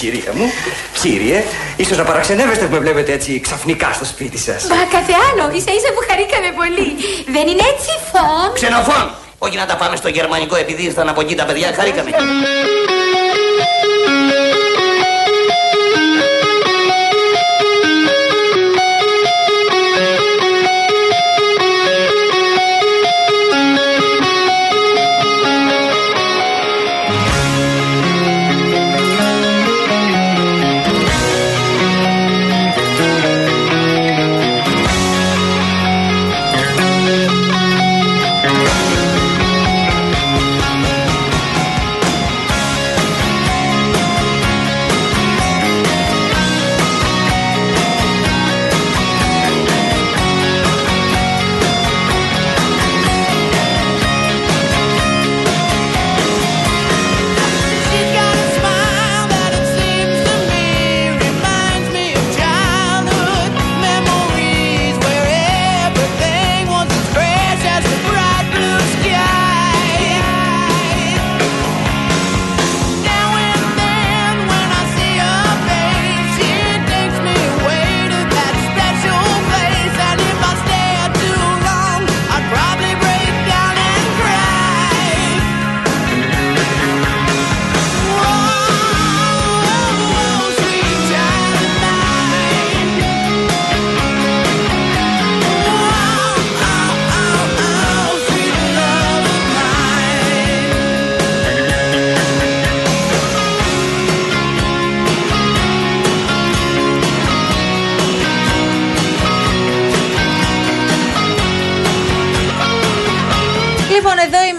Κυρία μου, κύριε, ίσως να παραξενεύεστε που με βλέπετε έτσι ξαφνικά στο σπίτι σας. Μα καθεάνω, ίσα ίσα που χαρήκαμε πολύ. Δεν είναι έτσι φων; Ξενοφών! Όχι να τα πάμε στο γερμανικό επειδή ήρθαν από εκεί τα παιδιά, χαρήκαμε.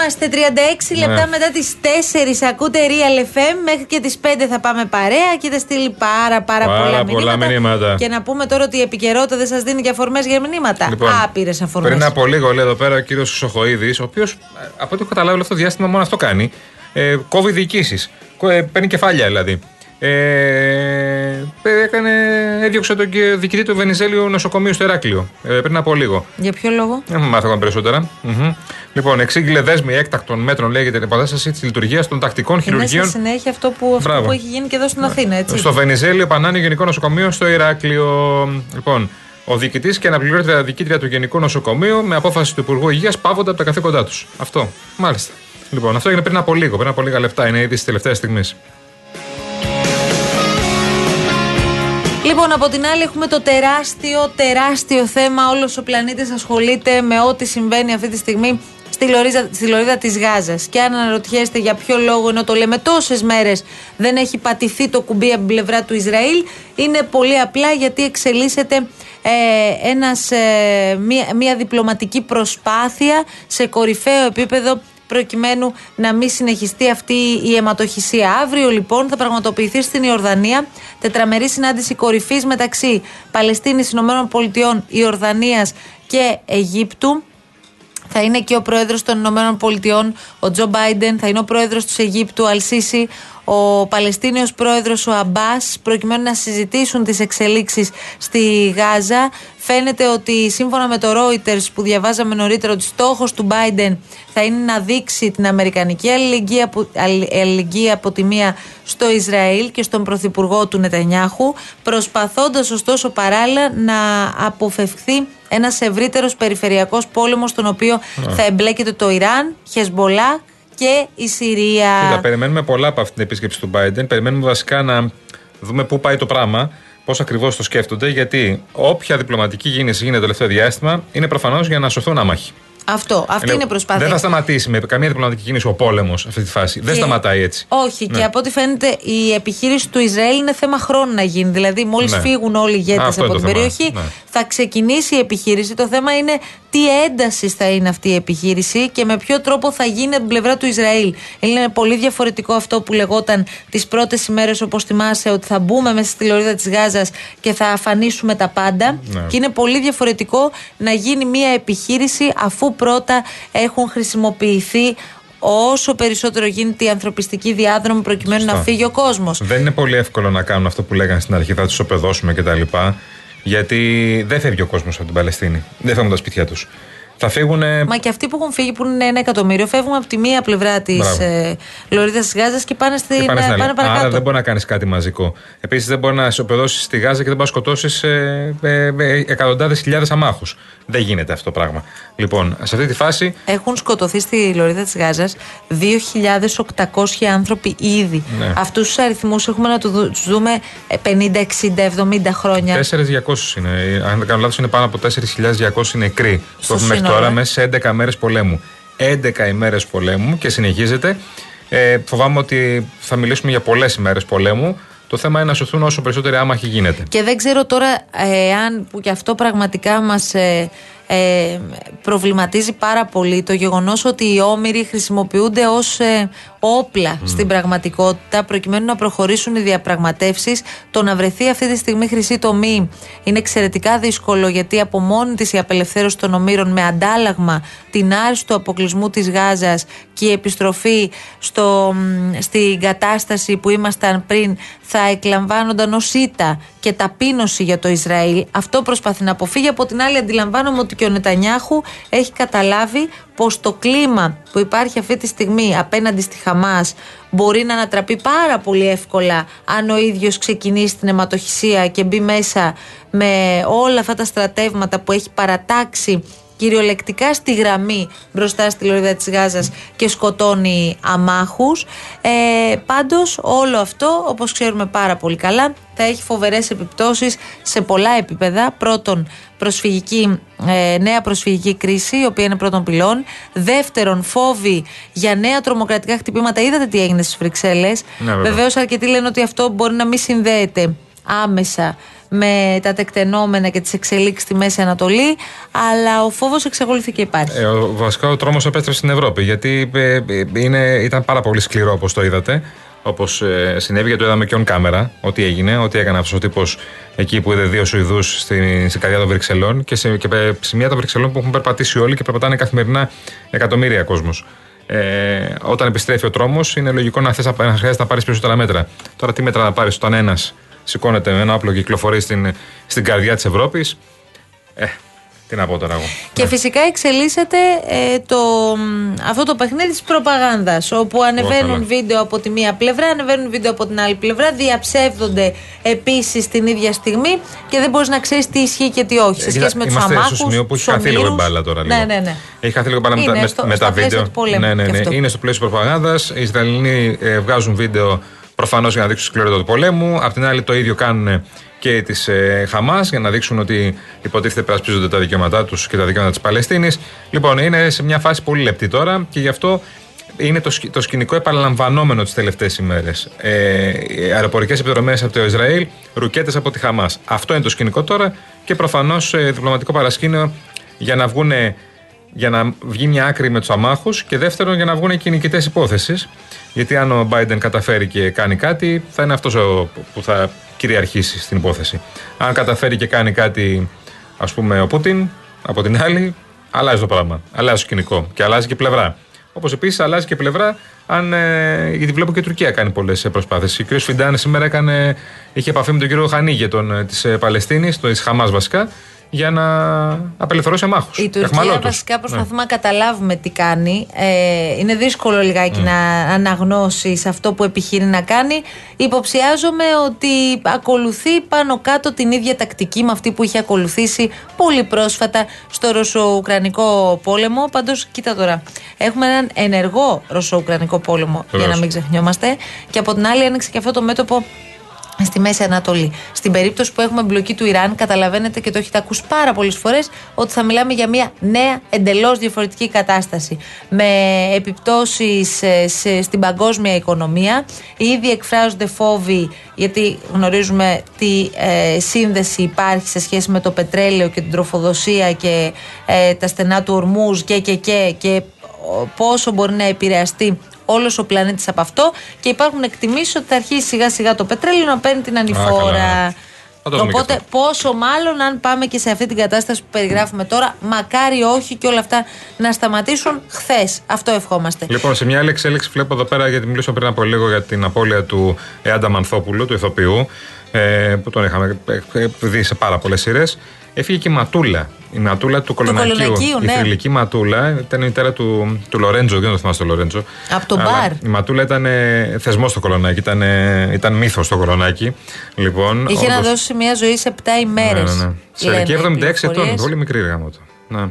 Είμαστε 36 λεπτά Ναι. μετά τις 4. Ακούτε Real FM. Μέχρι και τις 5 θα πάμε παρέα και θα στείλει πάρα, πάρα, Πάρα πολλά, πολλά μηνύματα. Και να πούμε τώρα ότι η επικαιρότητα δεν σας δίνει και αφορμές για μηνύματα. Λοιπόν, Άπειρες αφορμές. Πριν από λίγο λέει εδώ πέρα ο κύριος Σοχοίδης, ο οποίος από ό,τι έχω καταλάβει όλο αυτό το διάστημα μόνο αυτό κάνει. Ε, κόβει διοικήσεις. Ε, παίρνει κεφάλια δηλαδή. Ε, έκανε, έδιωξε τον και- διοικητή του Βενιζέλιου νοσοκομείου στο Εράκλειο ε, πριν από λίγο. Για ποιο λόγο; Δεν μου μάθαμε περισσότερα. Μμμ. Λοιπόν, εξήγηλε δέσμη έκτακτων μέτρων λέει για την επανάσταση της λειτουργίας των τακτικών Είναι σε χειρουργείων συνέχεια αυτό που, αυτό Μπράβο. που έχει γίνει και εδώ στην Αθήνα, έτσι. στο Βενιζέλιο Πανάνιο Γενικό Νοσοκομείο στο Ηράκλειο. Λοιπόν, ο διοικητής και αναπληρώτρια διοικήτρια του Γενικού Νοσοκομείου με απόφαση του Υπουργού Υγείας πάβονται από τα καθήκοντά τους. Αυτό. Μάλιστα. Λοιπόν, αυτό έγινε πριν από λίγο, πριν από λίγα λεπτά. Είναι ήδη τη τελευταία στιγμή. Λοιπόν, από την άλλη έχουμε το τεράστιο, τεράστιο θέμα. Όλος ο πλανήτης ασχολείται με ό,τι συμβαίνει αυτή τη στιγμή στη λωρίδα, στη λωρίδα της Γάζας. Και αν αναρωτιέστε για ποιο λόγο, ενώ το λέμε τόσες μέρες, δεν έχει πατηθεί το κουμπί από την πλευρά του Ισραήλ, είναι πολύ απλά γιατί εξελίσσεται ε, ένας, ε, μια, μια διπλωματική προσπάθεια σε κορυφαίο επίπεδο προκειμένου να μην συνεχιστεί αυτή η αιματοχυσία. Αύριο λοιπόν θα πραγματοποιηθεί στην Ιορδανία τετραμερή συνάντηση κορυφής μεταξύ Παλαιστίνης, Ηνωμένων Πολιτειών, Ιορδανίας και Αιγύπτου. Θα είναι και ο πρόεδρος των Ηνωμένων Πολιτειών, ο Τζο Μπάιντεν, θα είναι ο πρόεδρος του Αιγύπτου, Αλσίση, ο Παλαιστίνιος πρόεδρος, ο Αμπάς, προκειμένου να συζητήσουν τις εξελίξεις στη Γάζα. Φαίνεται ότι σύμφωνα με το Reuters που διαβάζαμε νωρίτερα ότι στόχος του Biden θα είναι να δείξει την Αμερικανική αλληλεγγύη από, αλληλεγγύη από τη μία στο Ισραήλ και στον Πρωθυπουργό του Νετανιάχου, προσπαθώντας ωστόσο παράλληλα να αποφευχθεί ένας ευρύτερος περιφερειακός πόλεμος στον οποίο θα εμπλέκεται το Ιράν, Χεσμολά και η Συρία. Κοίτα, περιμένουμε πολλά από αυτή την επίσκεψη του Biden. Περιμένουμε βασικά να δούμε πού πάει το πράγμα, πώς ακριβώς το σκέφτονται, γιατί όποια διπλωματική κίνηση γίνεται το τελευταίο διάστημα είναι προφανώς για να σωθούν άμαχοι. Αυτό, αυτή Λέω, είναι η προσπάθεια. Δεν θα σταματήσει με καμία διπλωματική κίνηση ο πόλεμος σε αυτή τη φάση. Δεν Και- σταματάει έτσι. Όχι, Ναι. και από ό,τι φαίνεται η επιχείρηση του Ισραήλ είναι θέμα χρόνου να γίνει. Δηλαδή, μόλις Ναι. φύγουν όλοι οι ηγέτες Αυτό από είναι την το θέμα, περιοχή, ναι. θα ξεκινήσει η επιχείρηση. Το θέμα είναι τι ένταση θα είναι αυτή η επιχείρηση και με ποιο τρόπο θα γίνει από την πλευρά του Ισραήλ. Είναι πολύ διαφορετικό αυτό που λεγόταν τις πρώτες ημέρες, όπως θυμάσαι, ότι θα μπούμε μέσα στη λωρίδα της Γάζας και θα αφανίσουμε τα πάντα. Ναι. Και είναι πολύ διαφορετικό να γίνει μια επιχείρηση αφού πρώτα έχουν χρησιμοποιηθεί όσο περισσότερο γίνεται η ανθρωπιστική διάδρομη προκειμένου Σωστά. να φύγει ο κόσμος. Δεν είναι πολύ εύκολο να κάνουν αυτό που λέγανε στην αρχή, θα τους οπεδώσουμε κτλ. Γιατί δεν φεύγει ο κόσμος από την Παλαιστίνη. Δεν φεύγουν τα σπίτια τους. Θα φύγουν. Μα και αυτοί που έχουν φύγει, που είναι ένα εκατομμύριο, φεύγουν από τη μία πλευρά της Μπράβο. ε, Λωρίδας της Γάζας και πάνε, στη, και πάνε στην άλλη. πάνε παρακάτω. Άρα δεν μπορεί να κάνεις κάτι μαζικό. Επίσης δεν μπορεί να ισοπεδώσει στη Γάζα και δεν μπορεί να σκοτώσεις ε, ε, ε, εκατοντάδες χιλιάδες αμάχους. Δεν γίνεται αυτό το πράγμα. Λοιπόν, σε αυτή τη φάση Έχουν σκοτωθεί στη Λωρίδα της Γάζας 2.800 άνθρωποι ήδη. Ναι. Αυτούς τους αριθμούς έχουμε να του δούμε ε, 50, 60, 70 χρόνια. 4.200 είναι. Αν δεν κάνω λάθος, είναι πάνω από 4.200 νεκροί που Στο έχουμε μέχρι σύνολο. Τώρα μέσα σε 11 μέρες πολέμου. 11 ημέρες πολέμου και συνεχίζεται. Ε, φοβάμαι ότι θα μιλήσουμε για πολλές ημέρες πολέμου. Το θέμα είναι να σωθούν όσο περισσότεροι άμαχοι γίνεται. Και δεν ξέρω τώρα ε, αν που και αυτό πραγματικά μας ε, ε, προβληματίζει πάρα πολύ το γεγονός ότι οι όμοιροι χρησιμοποιούνται ως ε, όπλα στην πραγματικότητα προκειμένου να προχωρήσουν οι διαπραγματεύσεις το να βρεθεί αυτή τη στιγμή χρυσή τομή είναι εξαιρετικά δύσκολο γιατί από μόνη της η απελευθέρωση των ομήρων με αντάλλαγμα την άρση του αποκλεισμού της Γάζας και η επιστροφή στο, μ, στην κατάσταση που ήμασταν πριν θα εκλαμβάνονταν ως ήττα και ταπείνωση για το Ισραήλ. Αυτό προσπαθεί να αποφύγει. Από την άλλη αντιλαμβάνομαι ότι και ο Νετανιάχου έχει καταλάβει πως το κλίμα που υπάρχει αυτή τη στιγμή απέναντι στη Χαμάς μπορεί να ανατραπεί πάρα πολύ εύκολα αν ο ίδιος ξεκινήσει την αιματοχυσία και μπει μέσα με όλα αυτά τα στρατεύματα που έχει παρατάξει κυριολεκτικά στη γραμμή μπροστά στη λωρίδα της Γάζας και σκοτώνει αμάχους. Ε, πάντως όλο αυτό όπως ξέρουμε πάρα πολύ καλά θα έχει φοβερές επιπτώσεις σε πολλά επίπεδα. Πρώτον προσφυγική, ε, νέα προσφυγική κρίση η οποία είναι πρώτον πυλών. Δεύτερον φόβοι για νέα τρομοκρατικά χτυπήματα. Είδατε τι έγινε στις Βρυξέλλες. Ναι, βέβαια. Βεβαίως αρκετοί λένε ότι αυτό μπορεί να μην συνδέεται άμεσα με τα τεκτενόμενα και τις εξελίξεις στη Μέση Ανατολή αλλά ο φόβος εξακολουθεί και υπάρχει. Ε, ο, βασικά ο τρόμος επέστρεψε στην Ευρώπη γιατί ε, ε, είναι, ήταν πάρα πολύ σκληρό όπως το είδατε. Όπως ε, συνέβη, γιατί το είδαμε και on κάμερα, ό,τι έγινε, ό,τι έκανε αυτός ο τύπος εκεί που είδε δύο Σουηδούς στην, στην καρδιά των Βρυξελών και σε και πε- σημεία των Βρυξελών που έχουν περπατήσει όλοι και περπατάνε καθημερινά εκατομμύρια κόσμος. Ε, όταν επιστρέφει ο τρόμος, είναι λογικό να, θες, να να χρειάζεται να πάρεις περισσότερα μέτρα. Τώρα, τι μέτρα να πάρεις όταν ένας σηκώνεται με ένα όπλο και κυκλοφορεί στην, στην καρδιά της Ευρώπης. Ε, τι να πω τώρα εγώ. Και φυσικά εξελίσσεται ε, το, μ, αυτό το παιχνίδι της προπαγάνδας όπου ανεβαίνουν καλά. βίντεο από τη μία πλευρά, ανεβαίνουν βίντεο από την άλλη πλευρά, διαψεύδονται επίσης την ίδια στιγμή και δεν μπορείς να ξέρεις τι ισχύει και τι όχι. Σε Ε, σχέση κοίτα, με τους είμαστε αμάχους, στο σημείο που έχει τους χαθεί λίγο η ομήρους. μπάλα τώρα. Λίγο. Ναι, ναι, ναι. Έχει χαθεί λίγο η μπάλα με, τα- Είναι με, στο- με στα τα πλαίσια βίντεο. του πολέμου ναι, ναι, και ναι. αυτό. Είναι στο πλαίσιο προπαγάνδας. Οι Ισραηλινοί ε, βγάζουν βίντεο προφανώς για να δείξουν σκληρότητα του πολέμου. Απ' την άλλη, το ίδιο κάνουν και τη ε, Χαμάς για να δείξουν ότι υποτίθεται περασπίζονται τα δικαιώματά τους και τα δικαιώματα της Παλαιστίνης. Λοιπόν, είναι σε μια φάση πολύ λεπτή τώρα και γι' αυτό είναι το, σκη- το σκηνικό επαναλαμβανόμενο τις τελευταίες ημέρες. Ε, Αεροπορικές επιδρομέ από το Ισραήλ, ρουκέτες από τη Χαμάς. Αυτό είναι το σκηνικό τώρα και προφανώς διπλωματικό παρασκήνιο για να βγουν για να βγει μια άκρη με τους αμάχους και δεύτερον για να βγουν και οι νικητές υπόθεσης. Γιατί αν ο Biden καταφέρει και κάνει κάτι, θα είναι αυτός που θα κυριαρχήσει στην υπόθεση. Αν καταφέρει και κάνει κάτι, ας πούμε, ο Πούτιν, από την άλλη, αλλάζει το πράγμα. Αλλάζει το σκηνικό και αλλάζει και πλευρά. Όπως επίσης αλλάζει και πλευρά, αν, ε, γιατί βλέπω και η Τουρκία κάνει πολλές προσπάθειες. Ο κ. Φιντάν σήμερα έκανε, είχε επαφή με τον κύριο Χανίγε της Παλαιστίνης, της Χαμάς βασικά, για να απελευθερώσει αμάχους. Η Τουρκία βασικά προσπαθούμε να καταλάβουμε τι κάνει. Ε, είναι δύσκολο λιγάκι να αναγνώσει αυτό που επιχειρεί να κάνει. Υποψιάζομαι ότι ακολουθεί πάνω κάτω την ίδια τακτική με αυτή που είχε ακολουθήσει πολύ πρόσφατα στο Ρωσο-Ουκρανικό πόλεμο. Πάντως, κοίτα τώρα. Έχουμε έναν ενεργό Ρωσο-Ουκρανικό πόλεμο, για Βεβαίως. να μην ξεχνιόμαστε. Και από την άλλη, άνοιξε και αυτό το μέτωπο στη Μέση Ανατολή. Στην περίπτωση που έχουμε εμπλοκή του Ιράν, καταλαβαίνετε και το έχετε ακούσει πάρα πολλές φορές ότι θα μιλάμε για μια νέα εντελώς διαφορετική κατάσταση. Με επιπτώσεις στην παγκόσμια οικονομία. Ήδη εκφράζονται φόβοι, γιατί γνωρίζουμε τι ε, σύνδεση υπάρχει σε σχέση με το πετρέλαιο και την τροφοδοσία και ε, τα στενά του ορμούς και και και, και ο- πόσο μπορεί να επηρεαστεί όλος ο πλανήτης από αυτό και υπάρχουν εκτιμήσεις ότι θα αρχίσει σιγά σιγά το πετρέλαιο να παίρνει την ανηφόρα. καλά. Θα το δούμε και Οπότε, αυτό. πόσο μάλλον αν πάμε και σε αυτή την κατάσταση που περιγράφουμε τώρα, μακάρι όχι και όλα αυτά να σταματήσουν χθες. Αυτό ευχόμαστε. Λοιπόν, σε μια άλλη εξέλιξη βλέπω εδώ πέρα, γιατί μιλήσαμε πριν από λίγο για την απώλεια του Εάντα Μανθόπουλου, του ηθοποιού, ε, που τον είχαμε ε, ε, δει σε πάρα πολλές σειρές. Έφυγε και η Ματούλα. Η Ματούλα του Κολονακίου. Κολονακίου, η ναι. θρηλυκή Ματούλα ήταν η μητέρα του, του Λορέντζο. Δεν το θυμάσαι το Λορέντζο. Από το Αλλά μπαρ. Η Ματούλα ήταν θεσμός στο Κολονάκι. Ήταν, ε, ήταν μύθος στο Κολονάκι. Λοιπόν, Είχε να όντως- δώσει μια ζωή σε 7 ημέρες. ναι, ναι, ναι. Σε ηλικία 76 ετών. Πολύ μικρή ρε γάμο του. Ναι.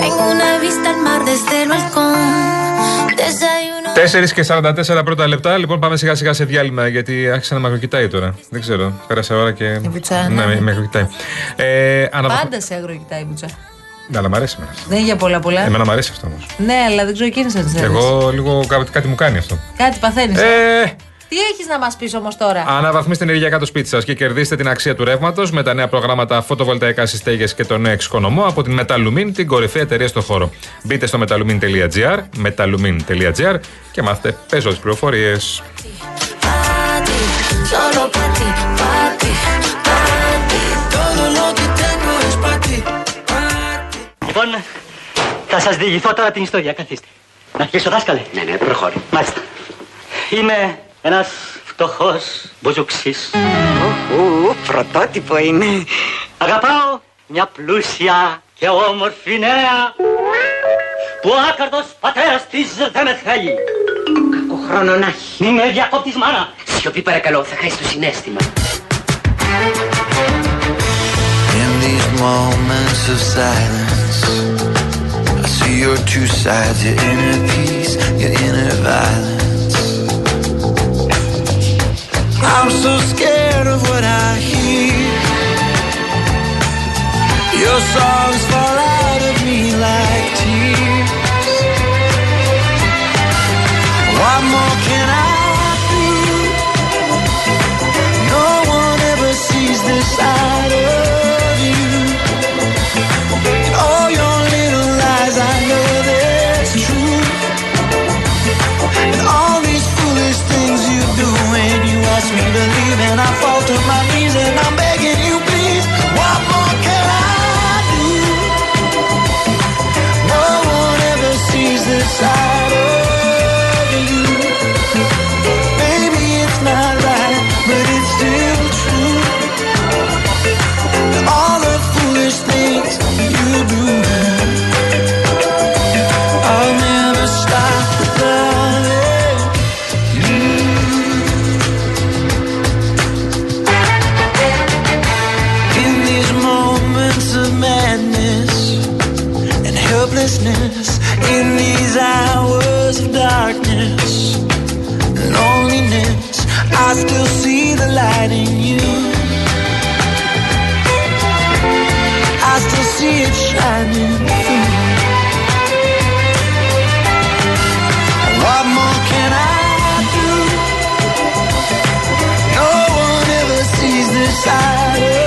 Tengo una vista al mar desde el balcón. Desayuno. 4 και 44 πρώτα λεπτά. Λοιπόν, πάμε σιγά σιγά σε διάλειμμα γιατί άρχισε να με ακροκοιτάει τώρα. Δεν ξέρω. Πέρασε ώρα και. Βουτσά, ναι, ναι. με, με ακροκοιτάει. Ε, αναβαθ- Πάντα σε αγροκοιτάει η Μπουτσά. Ναι, αλλά μ' αρέσει εμένα. Δεν είναι για πολλά πολλά. Εμένα μ' αρέσει αυτό όμως. Ναι, αλλά δεν ξέρω εκείνη αν Και εγώ λίγο κάτι, κάτι μου κάνει αυτό. Κάτι παθαίνεις. Ε, Τι έχεις να μας πεις όμως τώρα; Αναβαθμίστε ενεργειακά το σπίτι σας και κερδίστε την αξία του ρεύματος με τα νέα προγράμματα φωτοβολταϊκά στις στέγες και το νέο εξοικονομώ από την Metalumin, την κορυφαία εταιρεία στο χώρο. Μπείτε στο metalumin.gr, metalumin.gr και μάθετε πέσω τις πληροφορίες. Pa' ti, solo pa' ti, pa' ti, pa' ti. Todo lo que tengo es para ti, para ti. Λοιπόν, θα σας διηγηθώ τώρα την ιστορία. Καθίστε. Να αρχίσω, δάσκαλε. Ναι, ναι, προχώρη. Μάλιστα. Είμαι ένας φτωχός μπουζουξής. Ου, πρωτότυπο είναι. Αγαπάω μια πλούσια και όμορφη νέα που ο άκαρδος πατέρας της δεν με θέλει. Κακό χρόνο να έχει. Μη με διακόπτεις μάνα. Σιωπή παρακαλώ, θα χάσεις το συνέστημα. In these moments of silence, I see your two sides, your inner peace, your inner violence. I'm so scared of what I hear. Your songs fall out of me like tears. What more can I do? No one ever sees this side I still see the light in you. I still see it shining through. What more can I do? No one ever sees this side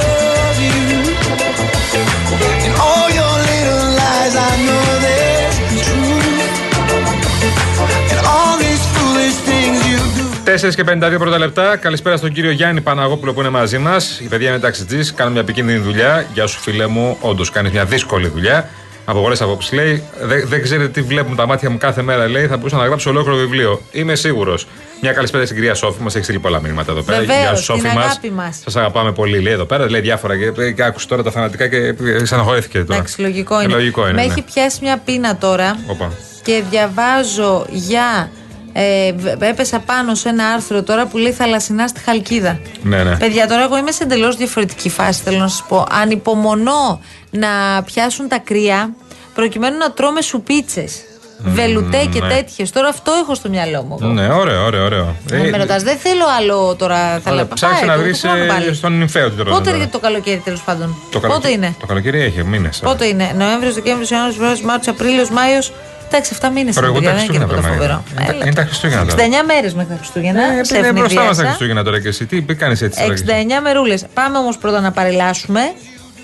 4 και 52 πρώτα λεπτά. Καλησπέρα στον κύριο Γιάννη Παναγόπουλο που είναι μαζί μας. Η παιδιά είναι ταξιτζή, κάνουν μια επικίνδυνη δουλειά. Γεια σου, φίλε μου. Όντως κάνει μια δύσκολη δουλειά. Από πολλές απόψεις λέει: δεν, δεν ξέρετε τι βλέπουν τα μάτια μου κάθε μέρα. Λέει: Θα μπορούσα να γράψω ολόκληρο βιβλίο. Είμαι σίγουρος. Μια καλησπέρα στην κυρία Σόφη. Μας έχει στείλει πολλά μηνύματα εδώ πέρα. Βεβαίως, Γεια σου, Σόφη την μας. αγάπη μας. Σας αγαπάμε πολύ. Λέει εδώ πέρα. Λέει διάφορα. Και, και άκουσε τώρα τα φανατικά και ξαναχωρέθηκε τώρα. Εντάξει, λογικό Ε, είναι. Λογικό είναι. Με ναι. έχει πιάσει μια πείνα τώρα Οπα. και διαβάζω για. Ε, β- έπεσα πάνω σε ένα άρθρο τώρα που λέει θαλασσινά στη Χαλκίδα. Ναι, ναι. Παιδιά, τώρα εγώ είμαι σε εντελώς διαφορετική φάση. Θέλω να σας πω. Ανυπομονώ να πιάσουν τα κρύα προκειμένου να τρώμε σουπίτσες. Βελουτέ και ναι. τέτοιες. Τώρα αυτό έχω στο μυαλό μου. εγώ. Ναι, ωραίο, ωραίο, ωραίο. Να με ρωτάς, δεν θέλω άλλο τώρα. Θα λέω, Ψάξει πάει, να το- βρεις το χρόνο πάλι. στον νυμφαίο την τρώνε Πότε τώρα. έρχεται το καλοκαίρι τέλος πάντων; Το Πότε καλοκαίρι- είναι; Το καλοκαίρι έχει μήνες. Πότε είναι; Νοέμβριος, Δεκέμβριος, Ιανουάριος, Φεβρουάριος, Μάρτιος, Απρίλιος, Μάιος. Εντάξει, 7 μήνες είναι. Προηγούνται παιδιά, τα Δεν είναι και Χριστούγεννα. τίποτα τώρα, φοβερό. Είναι τα- Έλα. Είναι τα Χριστούγεννα τώρα. 69 μέρες μέχρι τα Χριστούγεννα. Ε, σε είναι μπροστά μας τα ευνηδίασα. Χριστούγεννα τώρα και εσύ. Τι κάνει έτσι τώρα. και εσύ. 69 μερούλες. Πάμε όμως πρώτα να παρελάσουμε.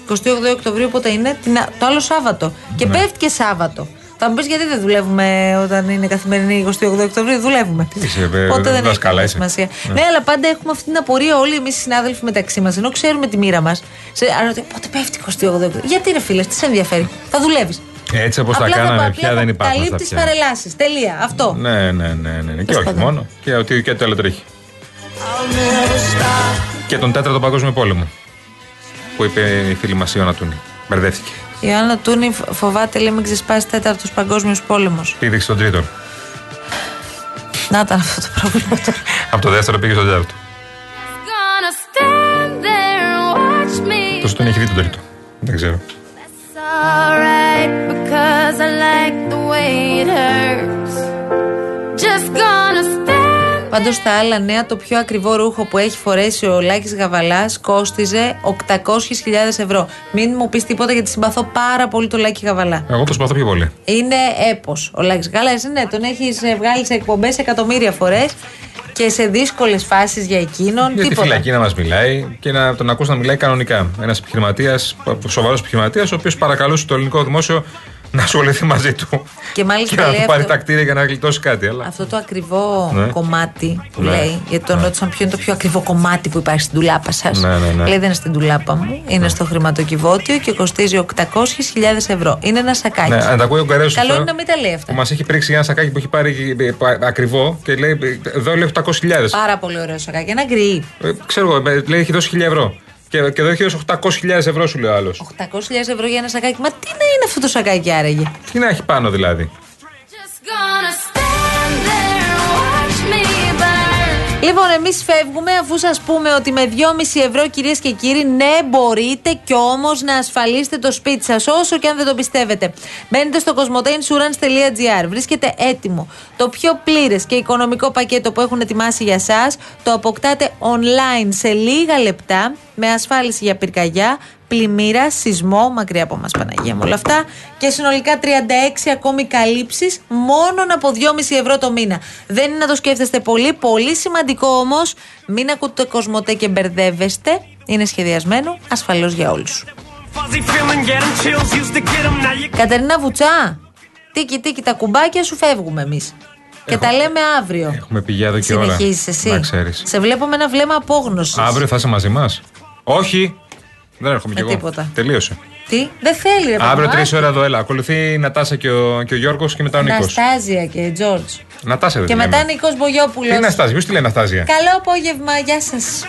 28 Οκτωβρίου πότε είναι, την, α- το άλλο Σάββατο. Και Ναι. πέφτει και Σάββατο. Θα μου πεις γιατί δεν δουλεύουμε όταν είναι καθημερινή 28 Οκτωβρίου. Δουλεύουμε. είσαι, ε, Οπότε δεν έχει δασκάλα καμία είσαι. σημασία. Ναι. Ναι. αλλά πάντα έχουμε αυτή την απορία όλοι εμείς οι συνάδελφοι μεταξύ μας. Ενώ ξέρουμε τη μοίρα μας. Πότε πέφτει 28 Οκτωβρίου. Γιατί ρε φίλες, τι σε ενδιαφέρει; Θα δουλεύεις. Έτσι όπως τα κάναμε πια δεν υπάρχουν στα Καλύπτει πια. παρελάσεις. Τελεία. Αυτό. Ναι, ναι, ναι, ναι. Και Τέλος όχι πάντων. μόνο. Και ότι και το άλλο τρέχει. I'll never stop. Και τον τέταρτο παγκόσμιο πόλεμο. που είπε η φίλη μας η Ιωάννα Τούνη. Μπερδεύτηκε. Η Ιωάννα Τούνη φοβάται, λέει, μην ξεσπάσεις τέταρτος παγκόσμιος πόλεμος. Πήδηξε τον τρίτο. Να ήταν αυτό το πρόβλημα τώρα. Από το δεύτερο πήγε στον τέταρτο. Gonna stand there and watch me. Τόσο τον έχει δει τον τρίτο. Δεν ξέρω. Alright because I like the way it hurts. Just stand. Πάντως στα άλλα νέα, το πιο ακριβό ρούχο που έχει φορέσει ο Λάκης Γαβαλάς κόστιζε 800.000 ευρώ. Μην μου πεις τίποτα γιατί συμπαθώ πάρα πολύ το Λάκη Γαβαλά. Εγώ το σπαθώ πιο πολύ. Είναι έπος. Ο Λάκης Γαβαλάς, ναι, τον έχεις βγάλει σε εκπομπές εκατομμύρια φορές και σε δύσκολες φάσεις για εκείνον. Για τη τίποτα. φυλακή να μας μιλάει και να τον ακούς να μιλάει κανονικά. Ένας επιχειρηματίας, σοβαρός επιχειρηματίας, ο οποίος παρακαλούσε το ελληνικό δημόσιο να ασχοληθεί μαζί του. Και μάλιστα και να λέει του πάρει αυτό- τα κτίρια για να γλιτώσει κάτι. Αλλά... Αυτό το ακριβό Ναι. κομμάτι που Ναι. λέει, γιατί τον Ναι. ρώτησαν ποιο είναι το πιο ακριβό κομμάτι που υπάρχει στην τουλάπα σας. Ναι, ναι, ναι. Λέει δεν είναι στην τουλάπα μου, είναι στο χρηματοκιβώτιο και κοστίζει 800.000 ευρώ. Είναι ένα σακάκι. Ναι, αν τα ακούει ο Γκαρέος. Καλό είναι να μην τα λέει αυτά. Που μας έχει πρίξει για ένα σακάκι που έχει πάρει ε, πα- ακριβό και λέει εδώ λέει 800.000. Πάρα πολύ ωραίο σακάκι. Ένα γκρι. Ε, ξέρω εγώ, ε, λέει έχει δώσει 1000 ευρώ. Και, και εδώ έχει δώσει 800.000 ευρώ, σου λέει ο άλλος. 800.000 ευρώ για ένα σακάκι. Μα τι να είναι αυτό το σακάκι άραγε; Τι να έχει πάνω δηλαδή. Just gonna Λοιπόν, εμείς φεύγουμε αφού σας πούμε ότι με 2,5 ευρώ, κυρίες και κύριοι, ναι, μπορείτε κι όμως να ασφαλίσετε το σπίτι σας, όσο και αν δεν το πιστεύετε. Μπαίνετε στο cosmoteinsurance.gr. Βρίσκεται έτοιμο το πιο πλήρες και οικονομικό πακέτο που έχουν ετοιμάσει για εσά. Το αποκτάτε online σε λίγα λεπτά με ασφάλιση για πυρκαγιά, πλημμύρα, σεισμό, μακριά από μας Παναγία μου όλα αυτά και συνολικά 36 ακόμη καλύψεις μόνο από 2,5 ευρώ το μήνα. Δεν είναι να το σκέφτεστε πολύ, πολύ σημαντικό όμως, μην ακούτε κοσμοτέ και μπερδεύεστε, είναι σχεδιασμένο ασφαλώς για όλους. Fuzzy feeling, getting chills, used to get 'em, now you Κατερίνα Βουτσά, τίκι τίκι τα κουμπάκια σου φεύγουμε εμείς. Και τα λέμε αύριο. Έχουμε πηγή εδώ και ώρα. Συνεχίζεις εσύ. Να ξέρεις. Σε βλέπω με ένα βλέμμα απόγνωσης. Αύριο θα είσαι μαζί μας. Όχι. Δεν έρχομαι κι Με εγώ. τίποτα. Τελείωσε. Τι, δεν θέλει ρε Αύριο παιδιά. τρεις ώρα εδώ, έλα. Ακολουθεί η Νατάσα και ο, και ο Γιώργος και μετά ο Νίκος. Αναστάζια και Τζόρτζ. Νατάσα δεν Και τη μετά λέμε. Νικός Μπογιόπουλος. Τι είναι Αναστάζια, ποιος τη λέει Αναστάζια. Καλό απόγευμα, γεια σας.